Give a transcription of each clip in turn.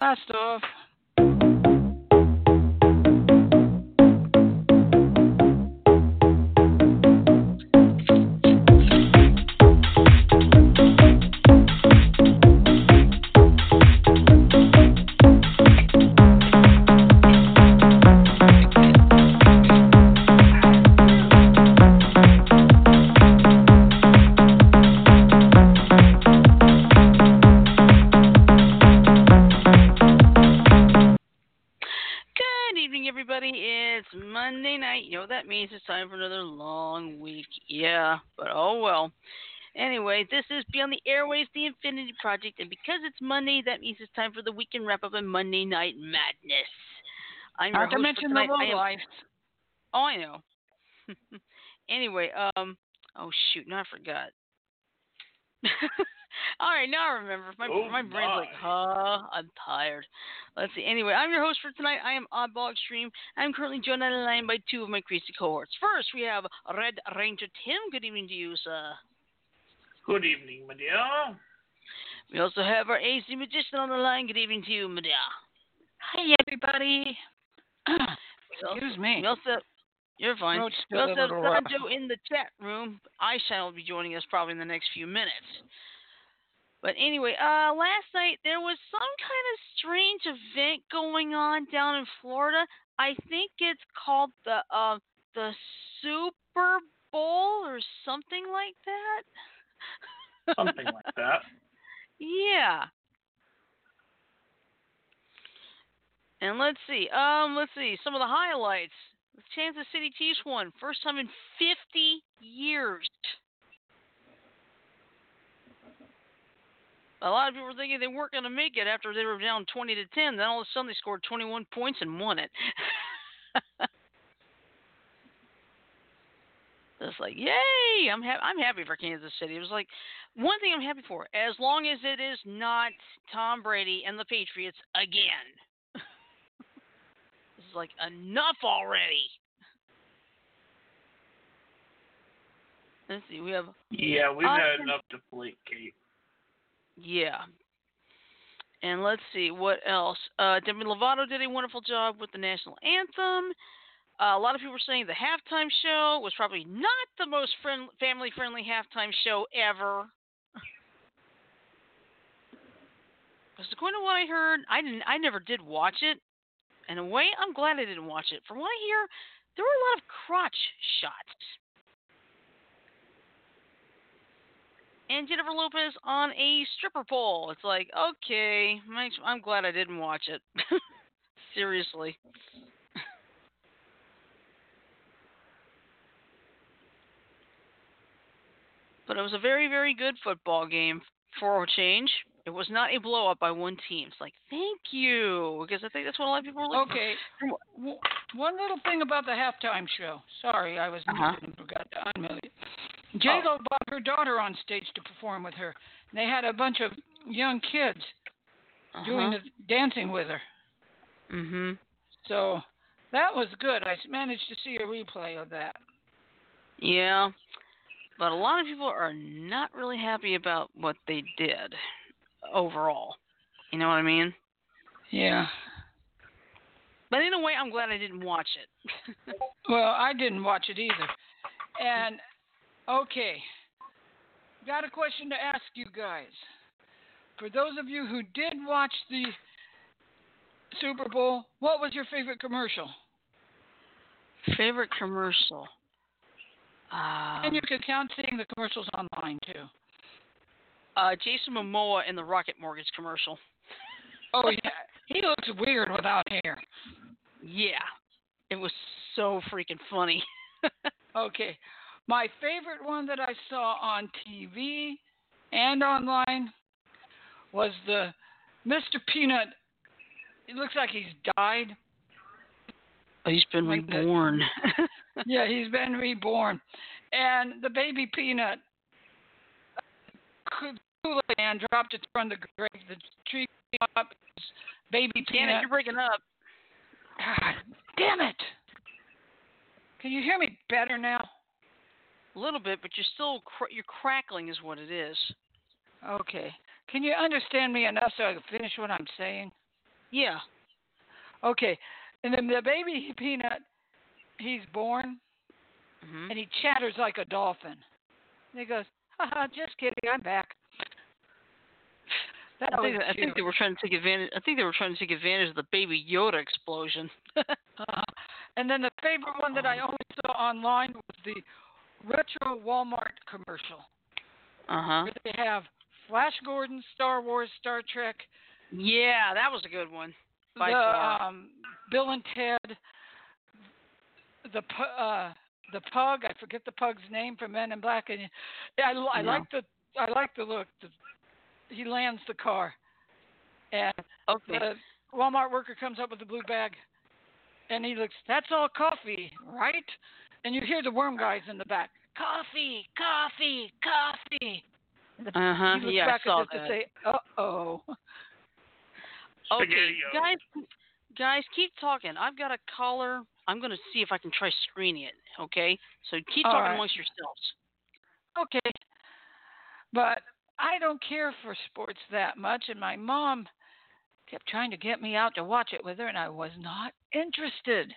Last off. That means? It's time for another long week. Yeah, but oh well. Anyway, this is Beyond the Airwaves, the Infinity Project, and because it's Monday, that means it's time for the weekend wrap up and Monday Night Madness. I'm Not to mention the. Low life. Oh, I know. anyway, um, oh shoot, no, I forgot. All right, now I remember. My Oh, my brain's like, huh? I'm tired. Let's see. Anyway, I'm your host for tonight. I am Oddball Extreme. I'm currently joined on the line by two of my crazy cohorts. First, we have Red Ranger Tim. Good evening to you, sir. Good evening, my dear. We also have our AZ Magician on the line. Good evening to you, my dear. Hi, everybody. We also- Excuse me. We also, you're fine. Throat's We also have. Sanjo in the chat room. Aisha will be joining us probably in the next few minutes. But anyway, uh, last night there was some kind of strange event going on down in Florida. I think it's called the uh, the Super Bowl or something like that. Something like that. Yeah. And let's see. Um, let's see some of the highlights. The Kansas City Chiefs won first time in 50 years. A lot of people were thinking they weren't going to make it after they were down 20 to 10. Then all of a sudden they scored 21 points and won it. It's like, yay! I'm ha- I'm happy for Kansas City. It was like one thing I'm happy for, as long as it is not Tom Brady and the Patriots again. this is like enough already. Let's see, we have Yeah, we've had enough to plate Kate. Yeah. And let's see what else. Uh, Demi Lovato did a wonderful job with the national anthem. Uh, a lot of people were saying the halftime show was probably not the most friend- family-friendly halftime show ever. Because according to what I heard, I didn't. I never did watch it. In a way, I'm glad I didn't watch it. From what I hear, there were a lot of crotch shots. And Jennifer Lopez on a stripper pole. It's like, okay, I'm- I'm glad I didn't watch it. Seriously. but it was a very, very good football game for a change. It was not a blow up by one team. It's like, thank you, because I think that's what a lot of people were looking Okay. W- one little thing about the halftime show. Sorry, I was Uh-huh. forgot to unmute it. J Lo brought her daughter on stage to perform with her. They had a bunch of young kids for. doing the dancing with her. Mhm. So that was good. I managed to see a replay of that. Yeah, but a lot of people are not really happy about what they did overall. You know what I mean? Yeah. But in a way, I'm glad I didn't watch it. Well, I didn't watch it either. And okay, got a question to ask you guys. For those of you who did watch the Super Bowl, what was your favorite commercial? Favorite commercial? Um, and you can count seeing the commercials online too. uh, Jason Momoa in the Rocket Mortgage commercial. Oh yeah, he looks weird without hair. Yeah, it was so freaking funny. Okay, my favorite one that I saw on TV and online was the Mr. Peanut. It looks like he's died. Oh, he's been Like the- reborn. yeah, he's been reborn. And the baby peanut Kool man dropped it from the grave. The tree up. Baby peanut. you're breaking up. God damn it! Can you hear me better now? A little bit, but you're still cr- you're crackling, is what it is. Okay. Can you understand me enough so I can finish what I'm saying? Yeah. Okay, and then the baby peanut, he's born hmm and he chatters like a dolphin. And he goes, Haha, just kidding, I'm back. That I think I think they were trying to take advantage. I think they were trying to take advantage of the baby Yoda explosion. Uh, and then the favorite one that I Oh. only saw online was the retro Walmart commercial. uh huh. They have Flash Gordon, Star Wars, Star Trek, Yeah, that was a good one. By the far. um, Bill and Ted, the uh, the pug. I forget the pug's name from Men in Black. And yeah, I, I No. like the I like the look. The, he lands the car, and Okay. the Walmart worker comes up with a blue bag, and he looks. That's all coffee, right? And you hear the worm guys in the back. Coffee, coffee, coffee. And the- Uh huh. he looks Yeah, I saw that. to say, "Uh oh." Okay, guys, guys, keep talking. I've got a caller. I'm going to see if I can try screening it. Okay, so keep All talking right. amongst yourselves. Okay. But I don't care for sports that much, and my mom kept trying to get me out to watch it with her, and I was not interested.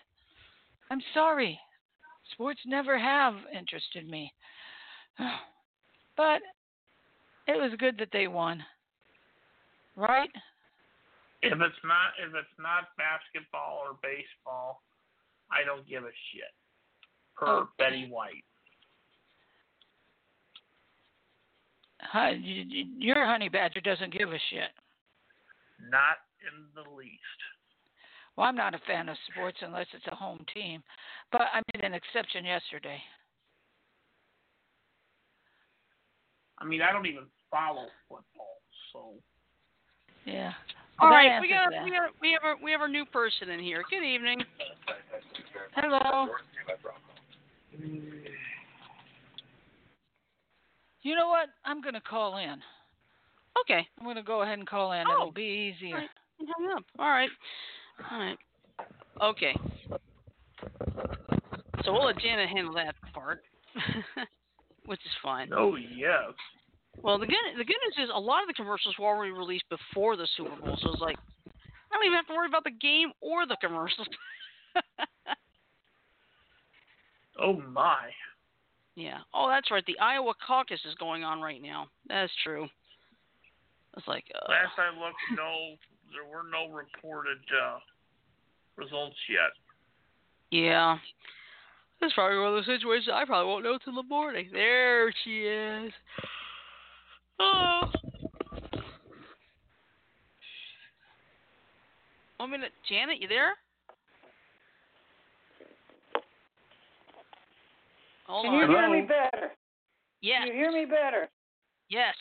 I'm sorry. Sports never have interested me. But it was good that they won. Right? If it's not if it's not basketball or baseball, I don't give a shit. Per Okay. Betty White. Huh, y- y- Your honey badger doesn't give a shit. Not in the least. Well, I'm not a fan of sports unless it's a home team, but I made an exception yesterday. I mean I don't even follow football, so Yeah. All Well, right, we got that. we got we have a we have our new person in here. Good evening. Hello. You know what? I'm going to call in. Okay, I'm going to go ahead and call in. Oh. It'll be easier. Alright. you hung up. All right, all right. Okay. So we'll let Janet handle that part, which is fine. oh yes. Well, the good the good news is a lot of the commercials were already released before the Super Bowl, so it's like I don't even have to worry about the game or the commercials. Oh my. yeah. Oh, that's right. The Iowa caucus is going on right now. That's true. It's like uh, Last I looked, no, there were no reported uh, results yet. yeah. That's probably one of those situations I probably won't know till the morning. There she is. Oh. One minute, Janet, you there? Hold Can on. you hear me better? Yes. Can you hear me better? Yes.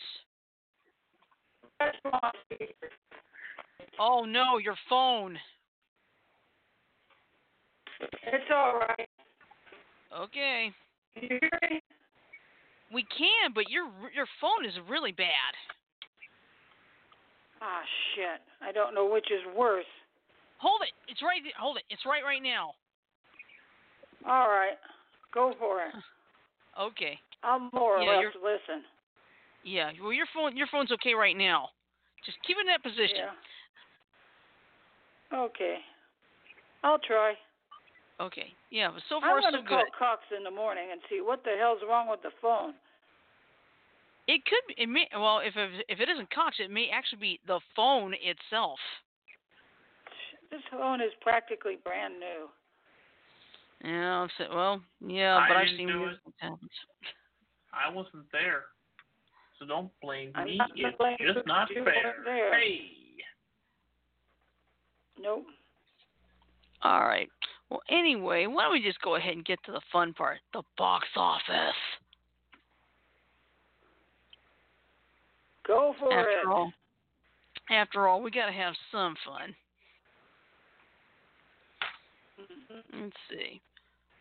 Oh no, your phone. It's all right. Okay. Can you hear me? We can, but your your phone is really bad. Ah, shit. I don't know which is worse. Hold it. It's right. Hold it. It's right right now. All right. Go for it. Okay. I'm more or Yeah, less listen. Yeah. Well, your phone your phone's okay right now. Just keep it in that position. Yeah. Okay. I'll try. Okay. Yeah. But so far I'm far going so to call good. Cox in the morning and see what the hell's wrong with the phone. It could. Be, it may. Well, if it, if it isn't Cox, it may actually be the phone itself. This phone is practically brand new. Yeah. I'm sa- well. Yeah. I but I've didn't seen do it. it. I wasn't there, so don't blame I'm me. not It's just not you fair. there. Hey. Nope. All right. Well, anyway, why don't we just go ahead and get to the fun part, the box office. Go for after it. all, after all, we got to have some fun. Mhm. Let's see.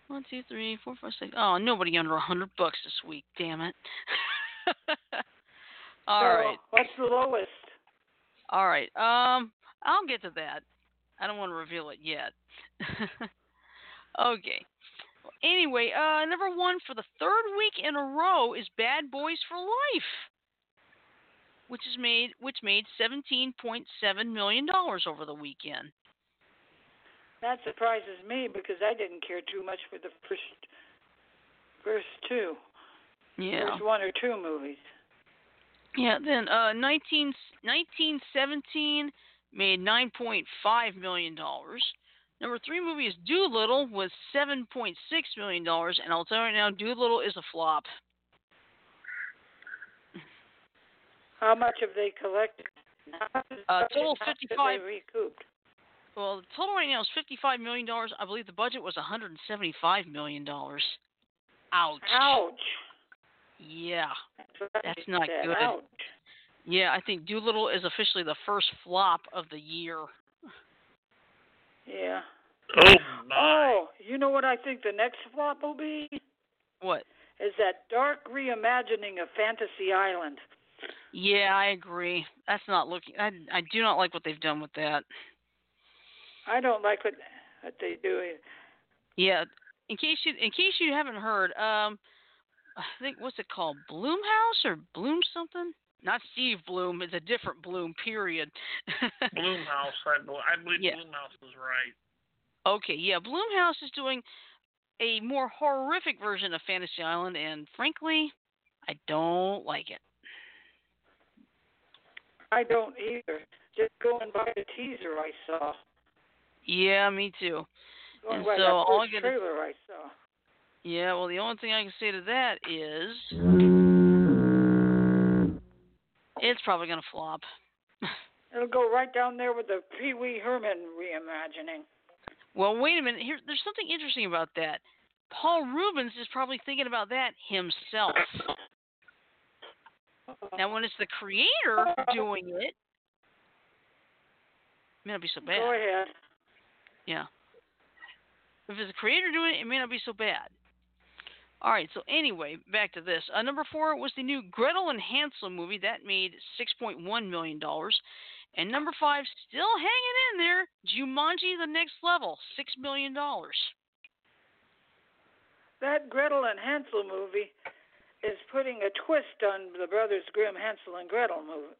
One, two, three, four, five, six. Oh, nobody under a hundred bucks this week. Damn it. all so, right. What's the lowest? All right. Um, I'll get to that. I don't want to reveal it yet. okay. Anyway, uh, number one for the third week in a row is Bad Boys for Life. which is made which made 17.7 million dollars over the weekend. That surprises me because I didn't care too much for the first first two. Yeah. First one or two movies. Yeah, then uh 19, 1917 made 9.5 million dollars. Number 3 movie is Dolittle with 7.6 million dollars and I'll tell you right now Dolittle is a flop. How much have they collected? Uh, total How much have 55 They recouped. Well, the total right now is $55 million. I believe the budget was $175 million. Ouch. Ouch. Yeah. That's, That's not good. Ouch. Yeah, I think Dolittle is officially the first flop of the year. Yeah. Oh my. Oh, you know what I think the next flop will be? What? Is that dark reimagining of Fantasy Island. Yeah, I agree. That's not looking. I, I do not like what they've done with that. I don't like what what they do. Yeah. In case you in case you haven't heard, um, I think what's it called? Blumhouse or Bloom something? Not Steve Bloom. It's a different Bloom. Period. Blumhouse, I, bel- I believe Yeah. Blumhouse is right. Okay, yeah, Blumhouse is doing a more horrific version of Fantasy Island, and frankly, I don't like it. I don't either. Just going by the teaser I saw. Yeah, me too. Going And by so that all first trailer I saw. Yeah, well, the only thing I can say to that is it's probably gonna flop. It'll go right down there with the Pee Wee Herman reimagining. well, wait a minute. Here, there's something interesting about that. Paul Reubens is probably thinking about that himself. Now, when it's the creator doing it, it may not be so bad. Go ahead. Yeah. If it's the creator doing it, it may not be so bad. All right. So anyway, back to this. Uh, number four was the new Gretel and Hansel movie that made six point one million dollars, and number five, still hanging in there, Jumanji: The Next Level, six million dollars. That Gretel and Hansel movie is putting a twist on the Brothers Grimm Hansel and Gretel movie.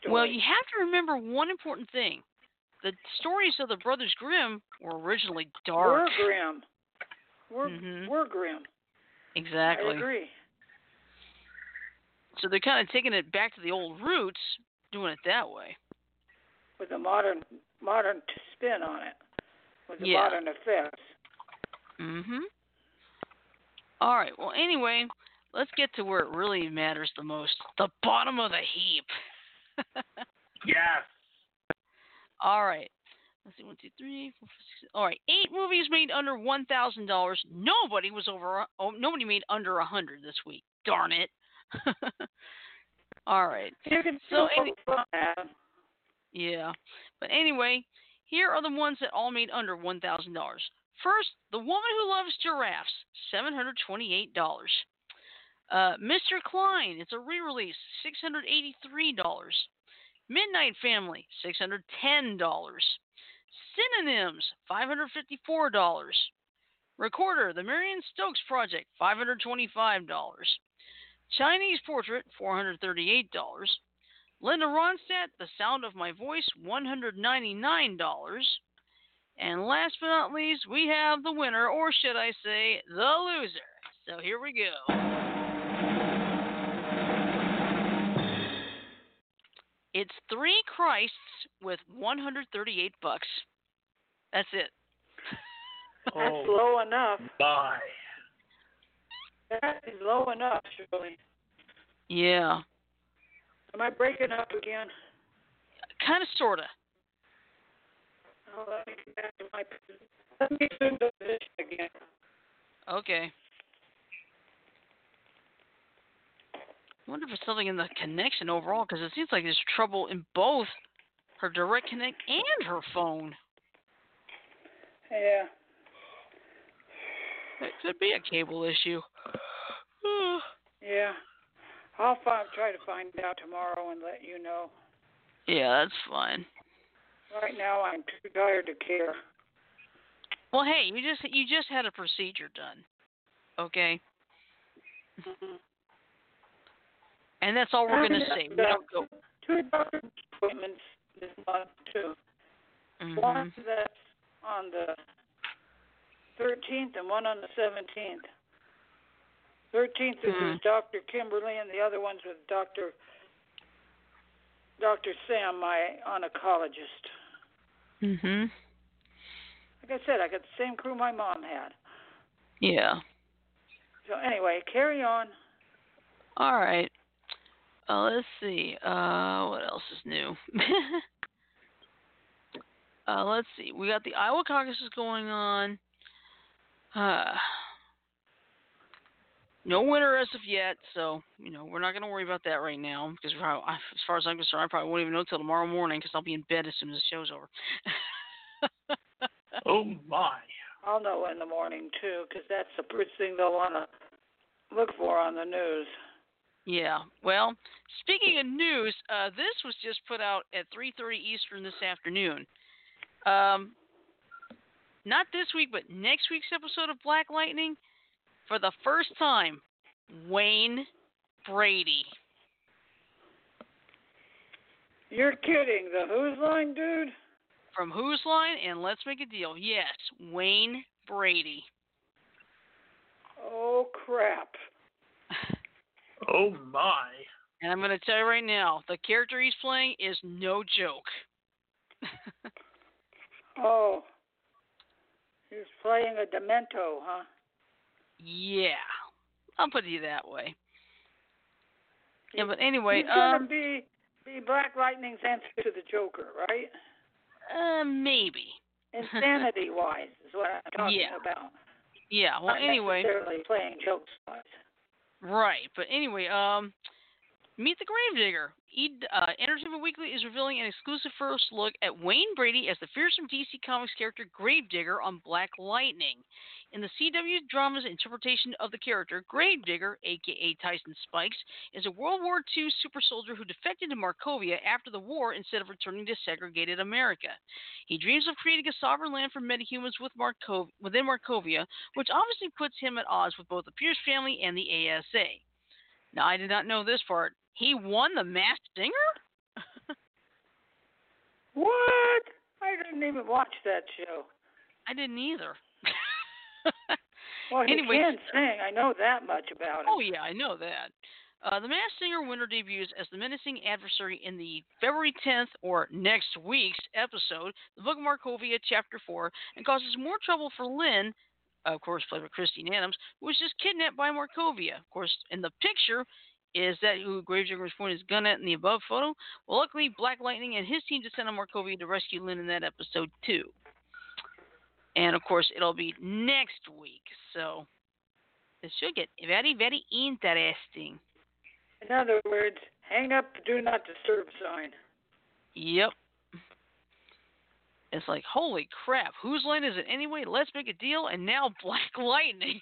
Story. Well, you have to remember one important thing: the stories of the Brothers Grimm were originally dark. We're grim. We're, Mhm. we're grim. Exactly. I agree. So they're kind of taking it back to the old roots, doing it that way. With a modern modern spin on it. With the Yeah. modern effects. Mhm. All right. Well, anyway, let's get to where it really matters the most: the bottom of the heap. Yes. All right. Let's see. One, two, three, four, five, six. All right. Eight movies made under one thousand dollars. Nobody was over. Oh, nobody made under a hundred this week. Darn it. All right. You can So any- vote for that. Yeah. But anyway, here are the ones that all made under one thousand dollars. First, The Woman Who Loves Giraffes, seven hundred twenty-eight dollars. Uh, Mr. Klein, it's a re-release, six hundred eighty-three dollars. Midnight Family, six hundred ten dollars. Synonyms, five hundred fifty-four dollars. Recorder, The Marion Stokes Project, five hundred twenty-five dollars. Chinese Portrait, four hundred thirty-eight dollars. Linda Ronstadt, The Sound of My Voice, $199. And last but not least, we have the winner, or should I say, the loser. So here we go. It's Three Christs with 138 bucks. That's it. That's Oh low enough. Bye. That is low enough, Shirley. Yeah, Am I breaking up again? kind of, sorta. Oh, let me get back to my let me zoom the position again. Okay. I wonder if it's something in the connection overall, because it seems like there's trouble in both her direct connect and her phone. Yeah. It could be a cable issue. Yeah. I'll find, try to find out tomorrow and let you know. yeah, that's fine. Right now, I'm too tired to care. Well, hey, you just you just had a procedure done. Okay. Mm-hmm. And that's all we're going to say. We don't go. Two doctor appointments this month too. Mhm. One that's on the 13th and one on the 17th. 13th is Hmm. with Dr. Kimberly and the other one's with Dr. Dr. Sam, my oncologist. Mhm. Like I said, I got the same crew my mom had. Yeah. So anyway, carry on. All right. Uh, let's see. Uh, what else is new? uh, let's see. We got the Iowa caucuses going on. Uh, no winner as of yet, so you know we're not going to worry about that right now because we're, as far as I'm concerned, I probably won't even know till tomorrow morning because I'll be in bed as soon as the show's over. Oh my. I'll know in the morning too, 'cause that's the first thing they'll want to look for on the news. Yeah. Well, speaking of news, uh, this was just put out at 3:30 Eastern this afternoon. Um, not this week, but next week's episode of Black Lightning, for the first time, Wayne Brady. You're kidding. The Whose Line dude? From Whose Line and Let's Make a Deal. Yes, Wayne Brady. Oh crap. Oh my. And I'm going to tell you right now, the character he's playing is no joke. Oh. He's playing a Demento, huh? yeah, I'll put it that way. Yeah, but anyway, He's gonna um, be be Black Lightning's answer to the Joker, right? uh, maybe. Insanity wise is what I'm talking Yeah. about. Yeah. Well, Not anyway, necessarily playing jokes wise. Right. But anyway, um, meet the Gravedigger. E- uh, Entertainment Weekly is revealing an exclusive first look at Wayne Brady as the fearsome DC Comics character Gravedigger on Black Lightning. In the CW drama's interpretation of the character, Gravedigger, aka Tyson Spikes, is a World War II super soldier who defected to Markovia after the war instead of returning to segregated America. He dreams of creating a sovereign land for metahumans with Markov- within Markovia, which obviously puts him at odds with both the Pierce family and the ASA. Now, I did not know this part. He won the Masked Singer? What? I didn't even watch that show. I didn't either. Well, he Anyway. can sing. I know that much about him. Oh yeah, I know that. Uh, the Masked Singer winner debuts as the menacing adversary in the February 10th or next week's episode, The Book of Markovia, Chapter 4, and causes more trouble for Lynn, of course played by Christine Adams, who was just kidnapped by Markovia. Of course, in the picture is that who Gravedigger was pointing his gun at in the above photo. Well, luckily, Black Lightning and his team just descend on Markovia to rescue Lynn in that episode too. And of course, it'll be next week, so it should get very, very interesting. In other words, hang up the do not disturb sign. Yep. It's like, holy crap, whose line is it anyway? Let's make a deal, and now Black Lightning.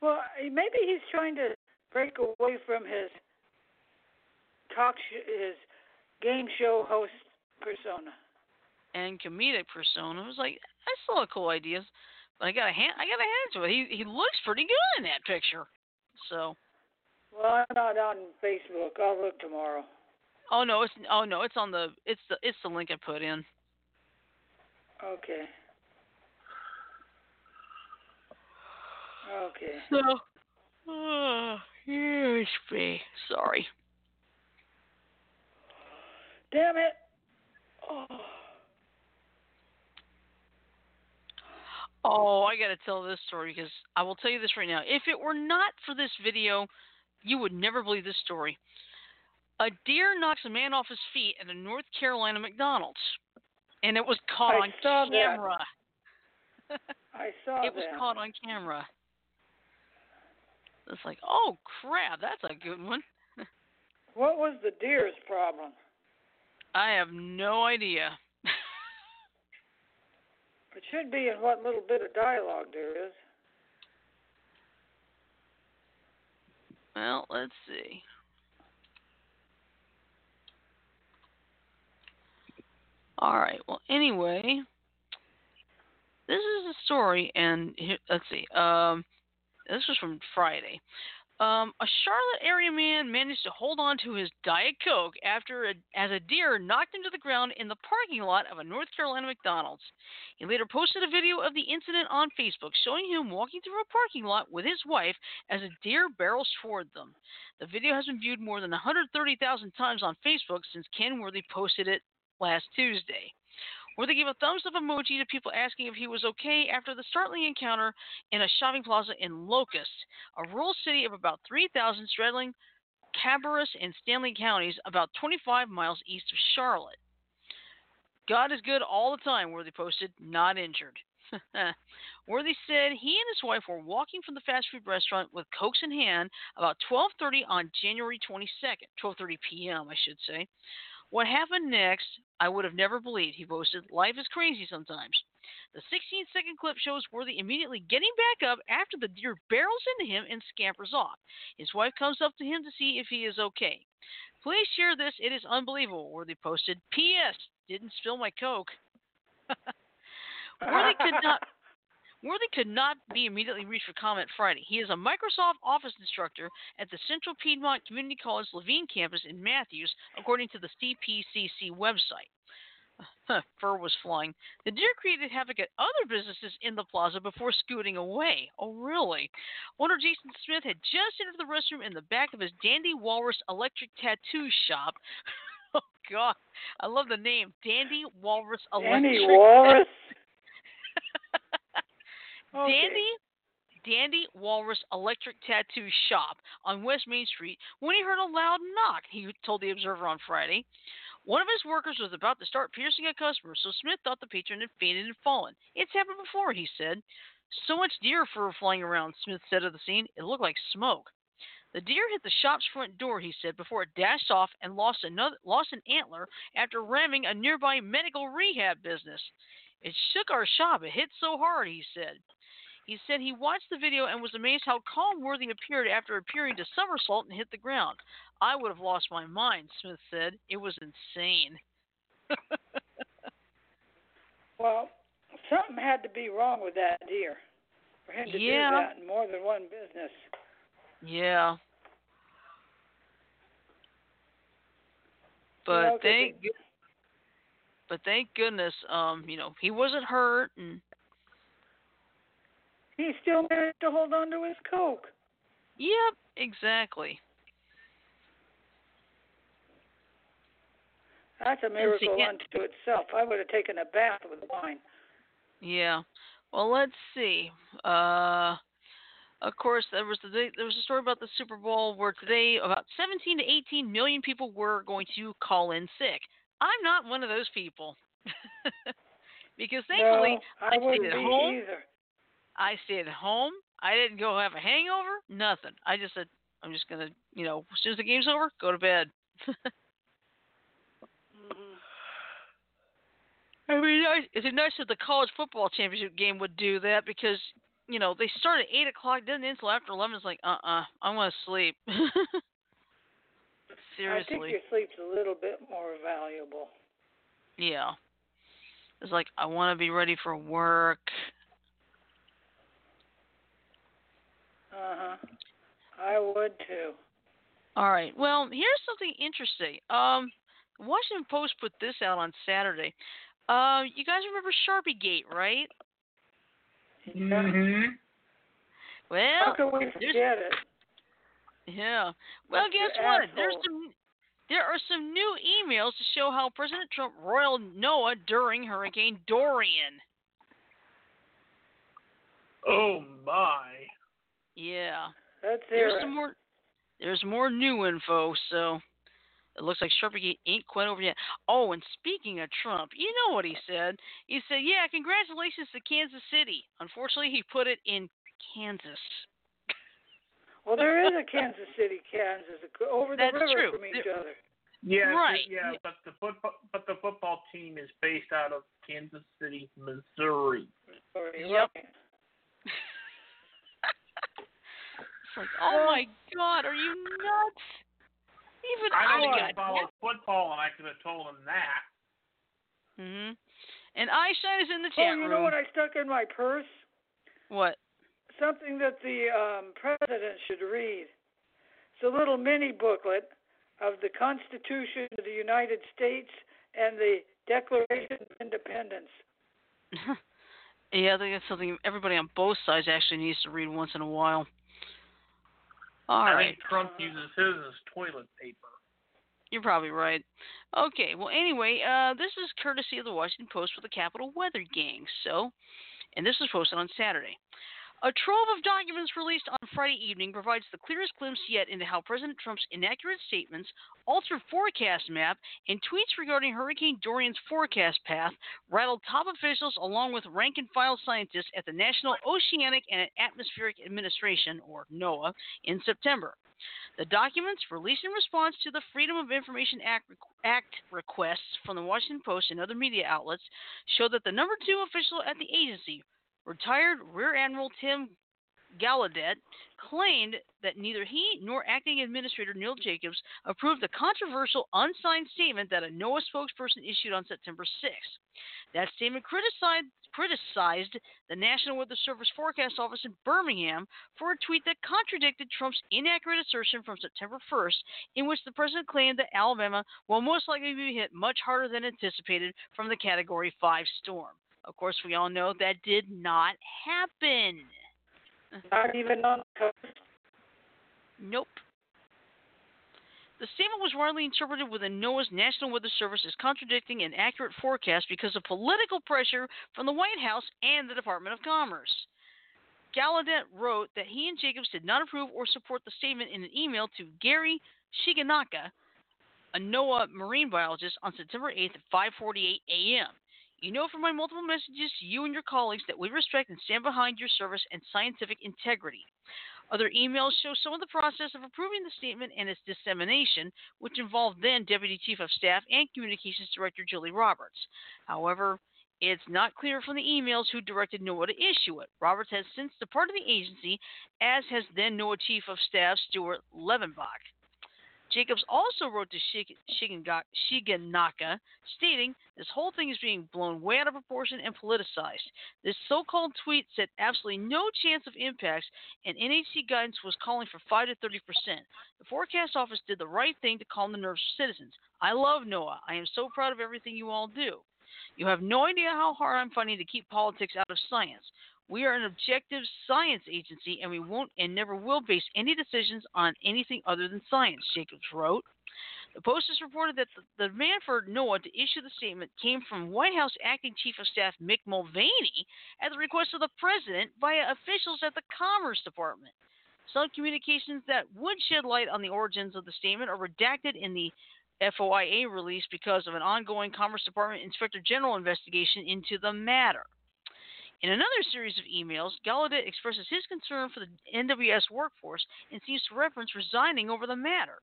Well, eh, maybe he's trying to break away from his talk, sh- his game show host persona. and comedic persona. I was like, that's still a cool idea. But I got a hand, I got a hand to it. He he looks pretty good in that picture. So, Well, I'm not on Facebook. I'll look tomorrow. oh no, it's oh no, it's on the it's the it's the link I put in. Okay. Okay. So, uh, oh, yes, me. Sorry. Damn it. Oh. Oh, I got to tell this story because I will tell you this right now. If it were not for this video, you would never believe this story. A deer knocks a man off his feet at a North Carolina McDonald's, and it was caught I on saw that. camera. I saw it was caught on camera. It's like, oh crap, that's a good one. What was the deer's problem? I have no idea. It should be in what little bit of dialogue there is. well, let's see. All right. Well, anyway, this is a story, and here, let's see. Um, this was from Friday. Um, a Charlotte area man managed to hold on to his Diet Coke after a, as a deer knocked him to the ground in the parking lot of a North Carolina McDonald's. He later posted a video of the incident on Facebook showing him walking through a parking lot with his wife as a deer barrels toward them. The video has been viewed more than 130,000 times on Facebook since Ken Worthy posted it last Tuesday. Worthy gave a thumbs up emoji to people asking if he was okay after the startling encounter in a shopping plaza in Locust, a rural city of about 3,000 straddling Cabarrus and Stanly counties, about 25 miles east of Charlotte. God is good all the time, Worthy posted, not injured. Worthy said he and his wife were walking from the fast food restaurant with cokes in hand about 12:30 on January 22nd, 12:30 p.m. I should say. What happened next, I would have never believed, he boasted. Life is crazy sometimes. The 16 second clip shows Worthy immediately getting back up after the deer barrels into him and scampers off. His wife comes up to him to see if he is okay. Please share this. It is unbelievable, Worthy posted. P.S. Didn't spill my Coke. Worthy could not Worthy could not be immediately reached for comment Friday. He is a Microsoft Office instructor at the Central Piedmont Community College Levine campus in Matthews, according to the CPCC website. Fur was flying. The deer created havoc at other businesses in the plaza before scooting away. Oh, really? Owner Jason Smith had just entered the restroom in the back of his Dandy Walrus Electric Tattoo Shop. oh, God. I love the name. Dandy Walrus Electric. Dandy Walrus? Okay. Dandy Dandy Walrus Electric Tattoo Shop on West Main Street when he heard a loud knock, he told the Observer on Friday. One of his workers was about to start piercing a customer, so Smith thought the patron had fainted and fallen. It's happened before, he said. So much deer fur flying around, Smith said of the scene. It looked like smoke. The deer hit the shop's front door, he said, before it dashed off and lost another lost an antler after ramming a nearby medical rehab business. It shook our shop. It hit so hard, he said. He said he watched the video and was amazed how calm Worthy appeared after appearing to somersault and hit the ground. I would have lost my mind, Smith said. It was insane. well, something had to be wrong with that deer for him to yeah. do that in more than one business. Yeah. But thank but thank goodness, um, you know, he wasn't hurt and he still managed to hold on to his coke. Yep, exactly. That's a miracle unto itself. I would have taken a bath with wine. Yeah. Well, let's see. Uh, of course, there was the there was a story about the Super Bowl where today about 17 to 18 million people were going to call in sick. I'm not one of those people because thankfully no, I, I stayed at home. Either. I stayed at home. I didn't go have a hangover. Nothing. I just said I'm just gonna, you know, as soon as the game's over, go to bed. I mean, it's nice that the college football championship game would do that because you know they start at eight o'clock, then until after eleven. It's like, uh, uh-uh, uh, I want to sleep. Seriously. I think your sleep's a little bit more valuable. Yeah. It's like I want to be ready for work. Uh huh. I would too. All right. Well, here's something interesting. Um, Washington Post put this out on Saturday. Uh, you guys remember Sharpie Gate, right? Mhm. Well, how can we forget it? Yeah. Well, That's guess what? asshole. There's some there are some new emails to show how President Trump roiled NOAA during Hurricane Dorian. Oh my. Yeah. Let's There's hear some more there's more new info, so it looks like Sharpie ain't quite over yet. Oh, and speaking of Trump, you know what he said? He said, "Yeah, congratulations to Kansas City." Unfortunately, he put it in Kansas. Well, there is a Kansas City, Kansas, over the That's river true. from each There- other. Yeah, Right. yeah, but the football but the football team is based out of Kansas City, Missouri. Sorry, Yep. right. It's like, oh my God, are you nuts? Even I I, don't got follow football, and I could have told him that. Mhm. And Eyeshine is in the chat room. Oh, chat you room. know what I stuck in my purse? What? Something that the um, president should read. It's a little mini booklet of the Constitution of the United States and the Declaration of Independence. yeah, I think that's something everybody on both sides actually needs to read once in a while. All I right. think Trump uses his as toilet paper. You're probably right. Okay, well, anyway, uh, this is courtesy of the Washington Post for the Capital Weather Gang. So, and this was posted on Saturday. A trove of documents released on Friday evening provides the clearest glimpse yet into how President Trump's inaccurate statements, altered forecast map, and tweets regarding Hurricane Dorian's forecast path rattled top officials along with rank and file scientists at the National Oceanic and Atmospheric Administration, or NOAA, in September. The documents, released in response to the Freedom of Information Act, Act requests from the Washington Post and other media outlets, show that the number two official at the agency, retired Rear Admiral Tim Gallaudet claimed that neither he nor acting administrator Neil Jacobs approved the controversial unsigned statement that a NOAA spokesperson issued on September 6th. That statement criticized, criticized the National Weather Service Forecast Office in Birmingham for a tweet that contradicted Trump's inaccurate assertion from September 1st, in which the president claimed that Alabama will most likely be hit much harder than anticipated from the Category 5 storm. Of course, we all know that did not happen. Not even on coast. Nope. The statement was widely interpreted within NOAA's National Weather Service as contradicting an accurate forecast because of political pressure from the White House and the Department of Commerce. Gallaudet wrote that he and Jacobs did not approve or support the statement in an email to Gary Shigenaka, a NOAA marine biologist, on September 8th at 5:48 a.m. You know from my multiple messages to you and your colleagues that we respect and stand behind your service and scientific integrity. Other emails show some of the process of approving the statement and its dissemination, which involved then Deputy Chief of Staff and Communications Director Julie Roberts. However, it's not clear from the emails who directed NOAA to issue it. Roberts has since departed the agency, as has then NOAA Chief of Staff Stuart Levenbach. Jacobs also wrote to Shigenaka, stating this whole thing is being blown way out of proportion and politicized. This so called tweet said absolutely no chance of impacts, and NHC guidance was calling for 5 to 30 percent. The forecast office did the right thing to calm the nerves of citizens. I love NOAA. I am so proud of everything you all do. You have no idea how hard I'm fighting to keep politics out of science. We are an objective science agency, and we won't and never will base any decisions on anything other than science, Jacobs wrote. The Post has reported that the, demand for NOAA to issue the statement came from White House Acting Chief of Staff Mick Mulvaney at the request of the President via officials at the Commerce Department. Some communications that would shed light on the origins of the statement are redacted in the FOIA release because of an ongoing Commerce Department Inspector General investigation into the matter. In another series of emails, Gallaudet expresses his concern for the NWS workforce and seems to reference resigning over the matter.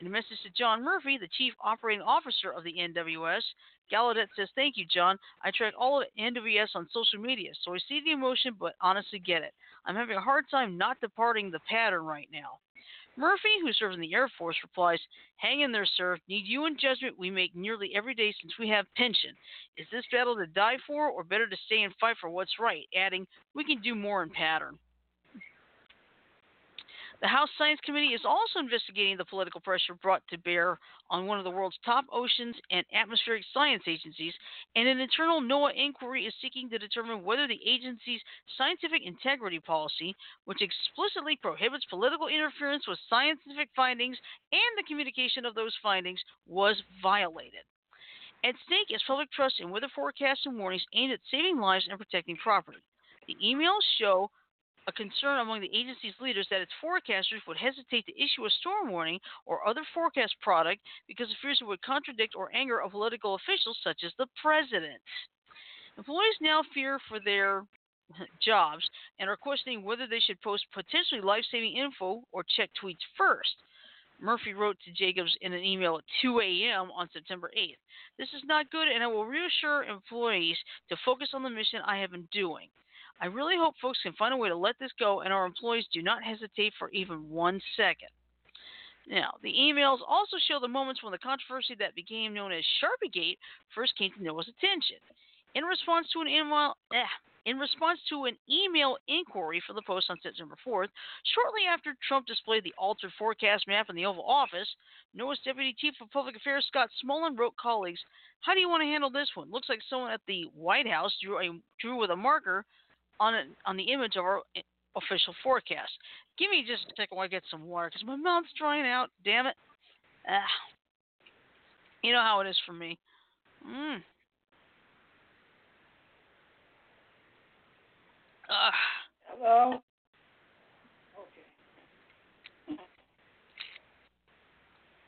In a message to John Murphy, the chief operating officer of the NWS, Gallaudet says, Thank you, John. I track all of NWS on social media, so I see the emotion, but honestly get it. I'm having a hard time not departing the pattern right now. Murphy, who serves in the Air Force, replies, Hang in there, sir. Need you in judgment we make nearly every day since we have pension. Is this battle to die for, or better to stay and fight for what's right? Adding, We can do more in pattern. The House Science Committee is also investigating the political pressure brought to bear on one of the world's top oceans and atmospheric science agencies, and an internal NOAA inquiry is seeking to determine whether the agency's scientific integrity policy, which explicitly prohibits political interference with scientific findings and the communication of those findings, was violated. At stake is public trust in weather forecasts and warnings aimed at saving lives and protecting property. The emails show a concern among the agency's leaders that its forecasters would hesitate to issue a storm warning or other forecast product because of fears it would contradict or anger a political official such as the president. Employees now fear for their jobs and are questioning whether they should post potentially life saving info or check tweets first. Murphy wrote to Jacobs in an email at 2 a.m. on September 8th. This is not good, and I will reassure employees to focus on the mission I have been doing. I really hope folks can find a way to let this go and our employees do not hesitate for even one second. Now, the emails also show the moments when the controversy that became known as Sharpiegate first came to NOAA's attention. In response to an email, eh, in response to an email inquiry for the Post on September 4th. Shortly after Trump displayed the altered forecast map in the Oval Office, NOAA's Deputy Chief of Public Affairs Scott Smullen wrote colleagues, How do you want to handle this one? Looks like someone at the White House drew, a, drew with a marker on, a, on the image of our official forecast. Give me just a second while I get some water because my mouth's drying out. Damn it. Ah. You know how it is for me. Mm. Hello? Okay.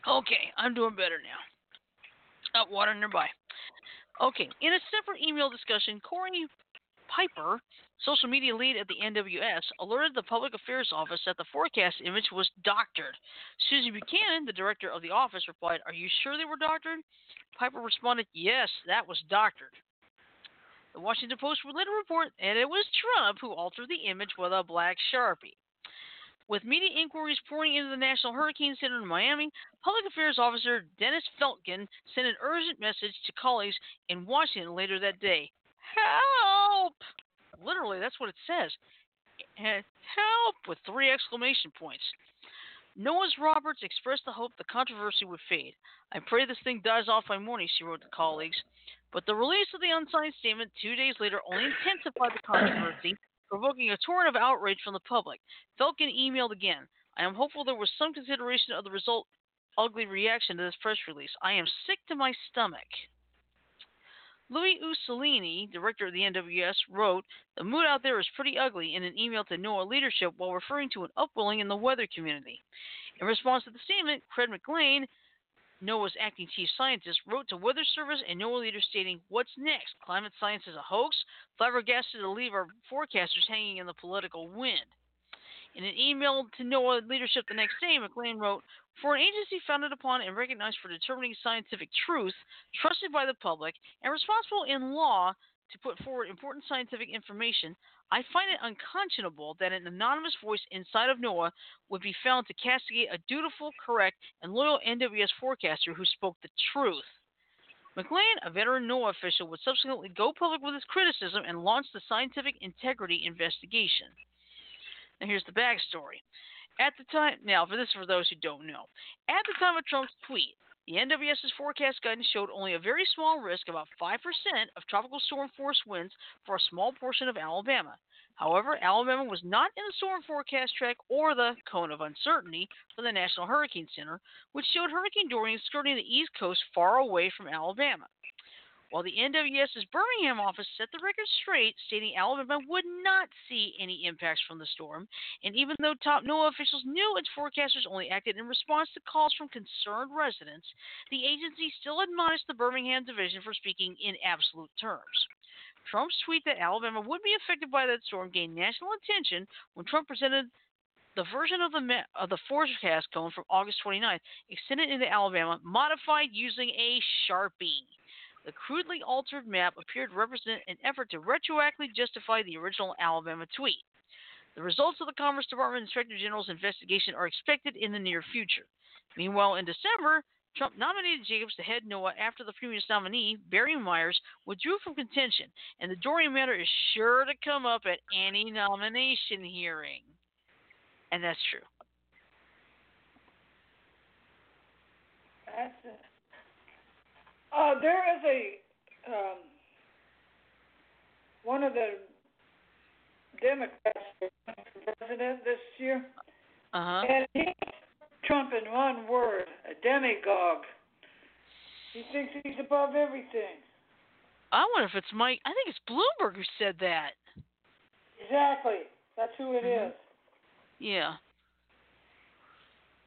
Okay, I'm doing better now. Got water nearby. Okay, in a separate email discussion, Corey Piper, social media lead at the NWS, alerted the Public Affairs Office that the forecast image was doctored. Susie Buchanan, the director of the office, replied, Are you sure they were doctored? Piper responded, Yes, that was doctored. The Washington Post would later report that it was Trump who altered the image with a black sharpie. With media inquiries pouring into the National Hurricane Center in Miami, Public Affairs Officer Dennis Feltgen sent an urgent message to colleagues in Washington later that day. Help! Literally, that's what it says. Help! With three exclamation points. NOAA's Roberts expressed the hope the controversy would fade. I pray this thing dies off by morning, she wrote to colleagues. But the release of the unsigned statement two days later only intensified the controversy, provoking a torrent of outrage from the public. Feltgen emailed again. I am hopeful there was some consideration of the result ugly reaction to this press release. I am sick to my stomach. Louis Uccellini, director of the NWS, wrote, The mood out there is pretty ugly in an email to NOAA leadership while referring to an upwelling in the weather community. In response to the statement, Craig McLean, NOAA's acting chief scientist, wrote to Weather Service and NOAA leaders stating, What's next? Climate science is a hoax? Flabbergasted to leave our forecasters hanging in the political wind. In an email to NOAA leadership the next day, McLean wrote, For an agency founded upon and recognized for determining scientific truth, trusted by the public, and responsible in law to put forward important scientific information, I find it unconscionable that an anonymous voice inside of NOAA would be found to castigate a dutiful, correct, and loyal NWS forecaster who spoke the truth. McLean, a veteran NOAA official, would subsequently go public with his criticism and launch the scientific integrity investigation. Now, here's the backstory. At the time, now for this for those who don't know, at the time of Trump's tweet, the NWS's forecast guidance showed only a very small risk, about 5%, of tropical storm force winds for a small portion of Alabama. However, Alabama was not in the storm forecast track or the cone of uncertainty for the National Hurricane Center, which showed Hurricane Dorian skirting the east coast far away from Alabama. While the NWS's Birmingham office set the record straight, stating Alabama would not see any impacts from the storm, and even though top NOAA officials knew its forecasters only acted in response to calls from concerned residents, the agency still admonished the Birmingham division for speaking in absolute terms. Trump's tweet that Alabama would be affected by that storm gained national attention when Trump presented the version of the of the forecast cone from August 29th, extended into Alabama, modified using a Sharpie. The crudely altered map appeared to represent an effort to retroactively justify the original Alabama tweet. The results of the Commerce Department Inspector General's investigation are expected in the near future. Meanwhile, in December, Trump nominated Jacobs to head NOAA after the previous nominee, Barry Myers, withdrew from contention, and the Dorian matter is sure to come up at any nomination hearing. And that's true. That's it. Uh, there is a um, one of the Democrats for president this year, Uh huh. and he Trump in one word, a demagogue. He thinks he's above everything. I wonder if it's Mike. I think it's Bloomberg who said that. Exactly. That's who it Mhm. is. Yeah.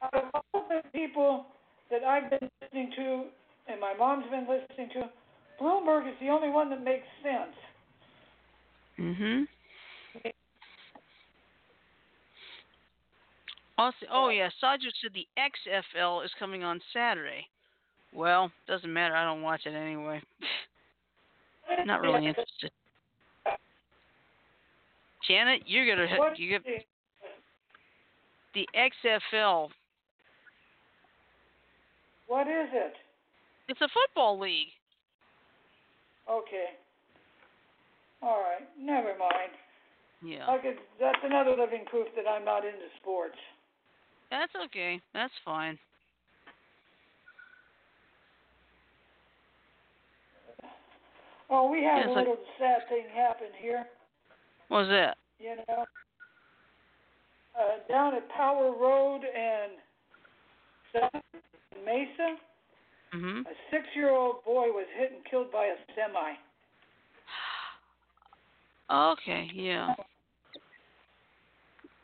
Out of all the people that I've been listening to, and my mom's been listening to, Bloomberg is the only one that makes sense. Mhm. Also, oh yeah, Sajo said the XFL is coming on Saturday. Well, doesn't matter. I don't watch it anyway. Not really interested. Janet, you're gonna What you get the XFL. What is it? It's a football league. Okay. All right, never mind. Yeah. Like it's, that's another living proof that I'm not into sports. That's okay. That's fine. Oh, we had Yeah, a it's like- little sad thing happen here. What was that? You know, uh, down at Power Road and Seventh and Mesa, Mhm. a six-year-old boy was hit and killed by a semi. Okay. Yeah.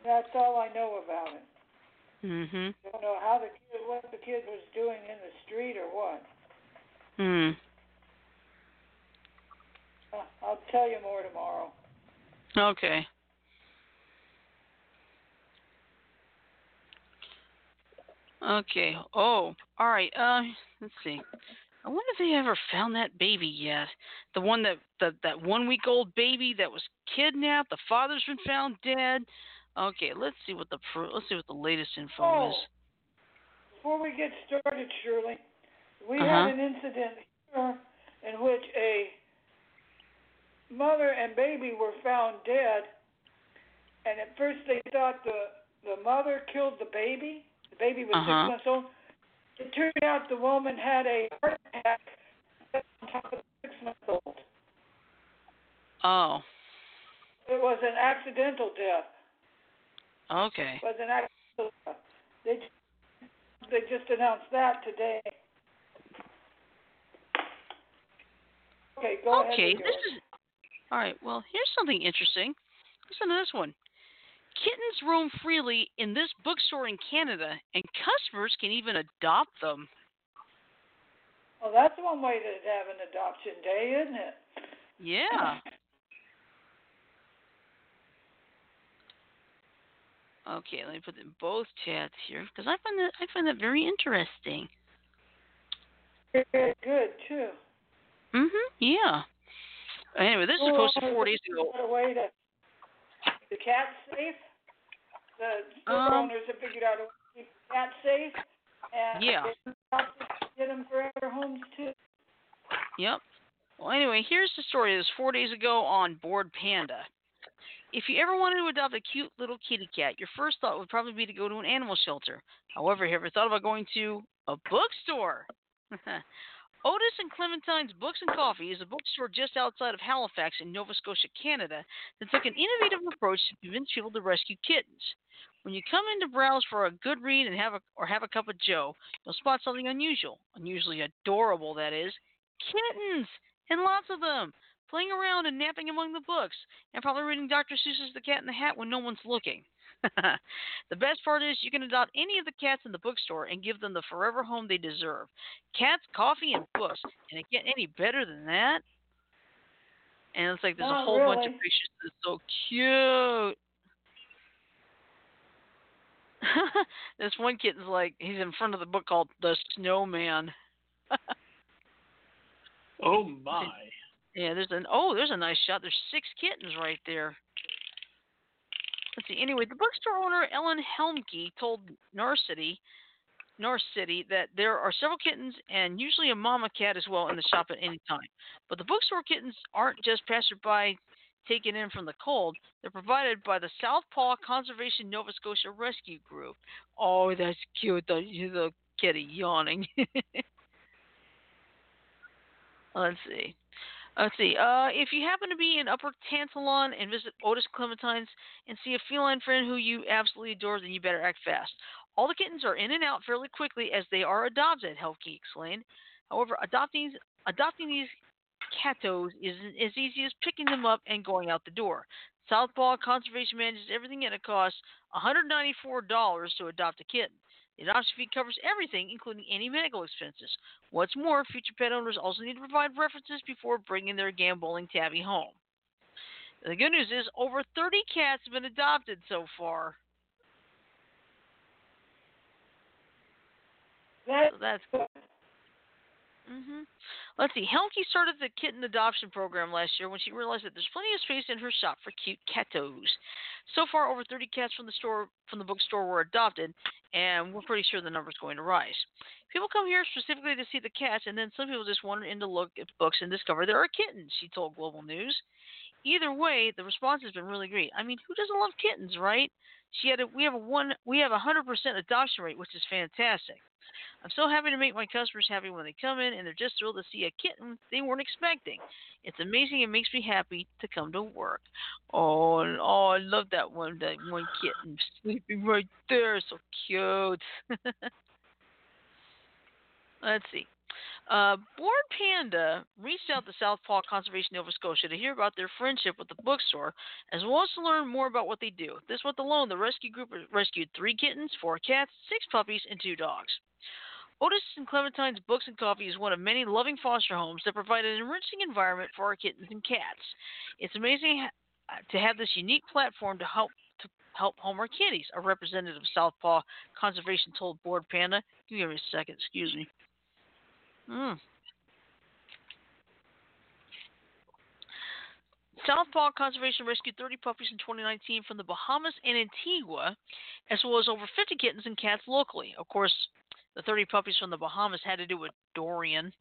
That's all I know about it. Mhm. Don't know how the kid, what the kid was doing in the street or what. Hmm. I'll tell you more tomorrow. Okay. Okay. Oh, all right. Uh, let's see. I wonder if they ever found that baby yet. The one that that that one week old baby that was kidnapped. The father's been found dead. Okay. Let's see what the let's see what the latest info Oh. is. Before we get started, Shirley, we Uh-huh. had an incident here in which a mother and baby were found dead, and at first they thought the the mother killed the baby. The baby was Uh-huh. six months old. It turned out the woman had a heart attack on top of six months old. Oh. It was an accidental death. Okay. It was an accidental death. They ju- they just announced that today. Okay, go ahead. Okay. This is all right. Well, here's something interesting. Listen to this one. Kittens roam freely in this bookstore in Canada, and customers can even adopt them. Well, that's one way to have an adoption day, isn't it? Yeah. Okay, let me put in both chats here because I find that I find that very interesting. Good, good too. Mhm. Yeah. Anyway, this was posted four days ago. What a way to the cat safe. The Um, owners have figured out a way to keep that safe, and Yeah. they help to get them forever homes too. Yep. Well, anyway, here's the story. This was four days ago on Bored Panda. If you ever wanted to adopt a cute little kitty cat, your first thought would probably be to go to an animal shelter. However, have you ever thought about going to a bookstore? Otis and Clementine's Books and Coffee is a bookstore just outside of Halifax in Nova Scotia, Canada, that took an innovative approach to convince people to rescue kittens. When you come in to browse for a good read and have a or have a cup of Joe, you'll spot something unusual, unusually adorable, that is, kittens, and lots of them, playing around and napping among the books, and probably reading Dr. Seuss's The Cat in the Hat when no one's looking. the best part is you can adopt any of the cats in the bookstore and give them the forever home they deserve. Cats, coffee, and books. Can it get any better than that? And it's like there's a Not whole bunch of pictures that's so cute. this one kitten's like he's in front of the book called The Snowman. Oh my. Yeah, there's an oh, there's a nice shot. There's six kittens right there. Let's see. Anyway, the bookstore owner Ellen Helmke told Narcity, North City that there are several kittens and usually a mama cat as well in the shop at any time. But the bookstore kittens aren't just passerby taken in from the cold. They're provided by the Southpaw Conservation Nova Scotia Rescue Group. Oh, that's cute. The the kitty yawning. Let's see. Let's see. Uh, if you happen to be in Upper Tantallon and visit Otis Clementine's and see a feline friend who you absolutely adore, then you better act fast. All the kittens are in and out fairly quickly as they are adopted, Helke explained. However, adopting adopting these catos is as easy as picking them up and going out the door. Southpaw Conservation manages everything and it costs $194 to adopt a kitten. The adoption fee covers everything, including any medical expenses. What's more, future pet owners also need to provide references before bringing their gambling tabby home. The good news is over 30 cats have been adopted so far. So that's hmm Let's see. Helke started the kitten adoption program last year when she realized that there's plenty of space in her shop for cute catos. So far, over 30 cats from the store from the bookstore were adopted, and we're pretty sure the number's going to rise. People come here specifically to see the cats, and then some people just wander in to look at books and discover there are kittens, she told Global News. Either way, the response has been really great. I mean, who doesn't love kittens, right? She had a, we have a one we have a hundred percent adoption rate, which is fantastic. I'm so happy to make my customers happy when they come in and they're just thrilled to see a kitten they weren't expecting. It's amazing. It makes me happy to come to work. Oh, oh, I love that one. That one kitten sleeping right there, so cute. Let's see. Uh, Bored Panda reached out to Southpaw Conservation Nova Scotia to hear about their friendship with the bookstore, as well as to learn more about what they do. This month alone, the rescue group rescued three kittens, four cats, six puppies, and two dogs. Otis and Clementine's Books and Coffee is one of many loving foster homes that provide an enriching environment for our kittens and cats. It's amazing to have this unique platform to help to help home our kitties. A representative of Southpaw Conservation told Bored Panda. Give me a second, excuse me. Hmm. Southpaw Conservation rescued 30 puppies in 2019 from the Bahamas and Antigua, as well as over 50 kittens and cats locally. Of course, the 30 puppies from the Bahamas had to do with Dorian.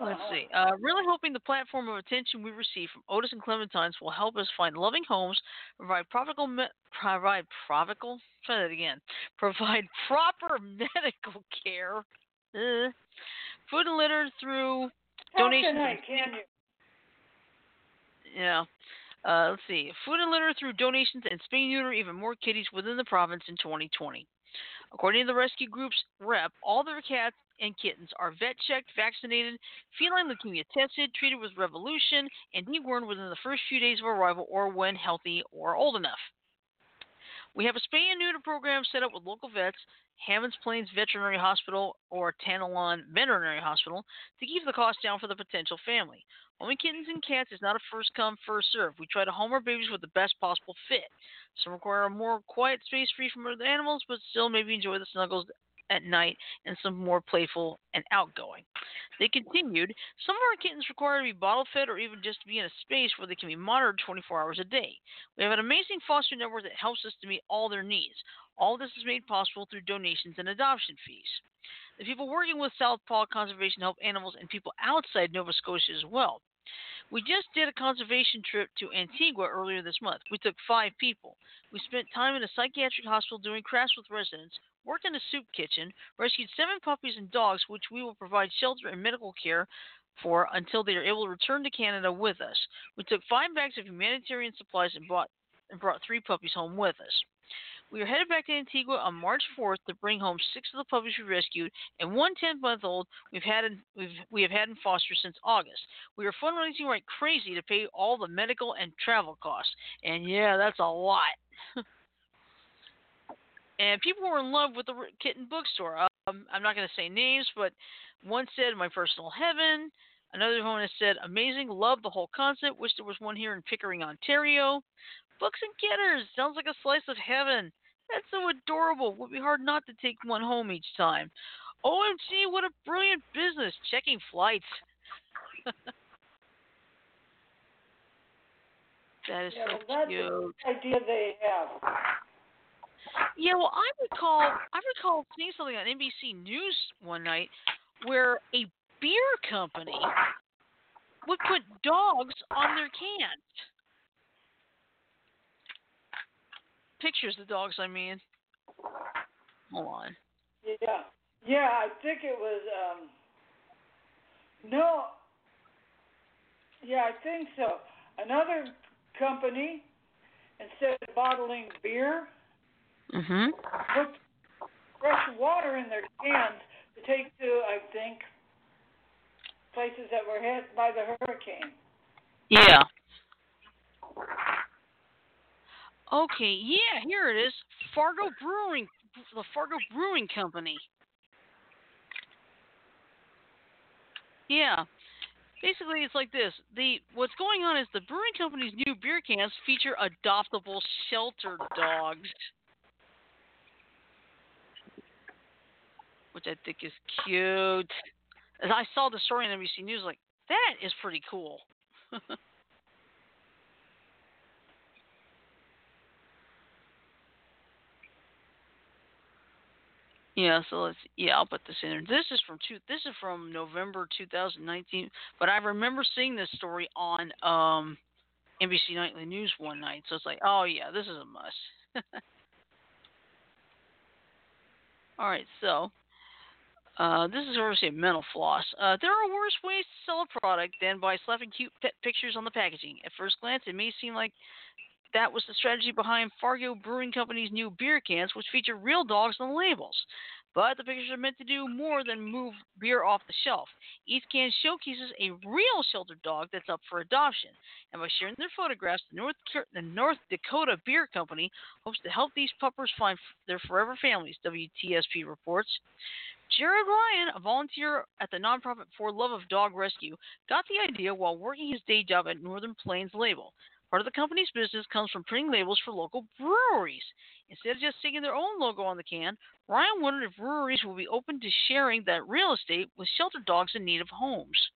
Let's see. Uh, really hoping the platform of attention we receive from Otis and Clementines will help us find loving homes, provide me- provide provical, try that again, provide proper medical care, uh, food and litter through donations. Tonight, can you? Yeah. Uh, let's see. Food and litter through donations and spay neuter even more kitties within the province in 2020. According to the rescue group's rep, all their cats and kittens are vet checked, vaccinated, feline leukemia tested, treated with Revolution, and dewormed within the first few days of arrival or when healthy or old enough. We have a spay and neuter program set up with local vets, Hammonds Plains Veterinary Hospital or Tantallon Veterinary Hospital, to keep the cost down for the potential family. Homing kittens and cats is not a first come, first serve. We try to home our babies with the best possible fit. Some require a more quiet space free from other animals, but still maybe enjoy the snuggles at night, and some more playful and outgoing. They continued, Some of our kittens require to be bottle fed or even just to be in a space where they can be monitored 24 hours a day. We have an amazing foster network that helps us to meet all their needs. All this is made possible through donations and adoption fees. The people working with South Southpaw Conservation help animals and people outside Nova Scotia as well. We just did a conservation trip to Antigua earlier this month. We took five people. We spent time in a psychiatric hospital doing crafts with residents, worked in a soup kitchen, rescued seven puppies and dogs, which we will provide shelter and medical care for until they are able to return to Canada with us. We took five bags of humanitarian supplies and bought and brought three puppies home with us. We are headed back to Antigua on March 4th to bring home six of the puppies we rescued and one 10-month-old we've had in, we've, we have had in foster since August. We are fundraising like crazy to pay all the medical and travel costs, and yeah, that's a lot. and people were in love with the kitten bookstore. Um, I'm not going to say names, but one said my personal heaven. Another one has said amazing, love the whole concept. Wish there was one here in Pickering, Ontario. Books and Getters sounds like a slice of heaven. That's so adorable. Would be hard not to take one home each time. OMG, what a brilliant business. Checking flights. that is yeah, so well, cute. The idea they have. Yeah, well, I recall I recall seeing something on NBC News one night where a beer company would put dogs on their cans. pictures of dogs, I mean. Hold on. Yeah. Yeah, I think it was um no yeah, I think so. Another company instead of bottling beer mhm put fresh water in their cans to take to I think places that were hit by the hurricane. Yeah. Okay, yeah, here it is. Fargo Brewing, the Fargo Brewing Company. Yeah. Basically, it's like this. The what's going on is the brewing company's new beer cans feature adoptable shelter dogs, which I think is cute. As I saw the story on NBC News, like that is pretty cool. Yeah, so let's yeah, I'll put this in there. This is from two this is from November 2019, but I remember seeing this story on um NBC Nightly News one night. So it's like, "Oh yeah, this is a must." All right, so uh, this is obviously a mental floss. Uh, there are worse ways to sell a product than by slapping cute pet pictures on the packaging. At first glance, it may seem like that was the strategy behind Fargo Brewing Company's new beer cans, which feature real dogs on the labels. But the pictures are meant to do more than move beer off the shelf. Each can showcases a real sheltered dog that's up for adoption. And by sharing their photographs, the North, the North Dakota Beer Company hopes to help these puppers find their forever families, WTSP reports. Jared Ryan, a volunteer at the nonprofit For Love of Dog Rescue, got the idea while working his day job at Northern Plains Label. Part of the company's business comes from printing labels for local breweries. Instead of just sticking their own logo on the can, Ryan wondered if breweries will be open to sharing that real estate with sheltered dogs in need of homes.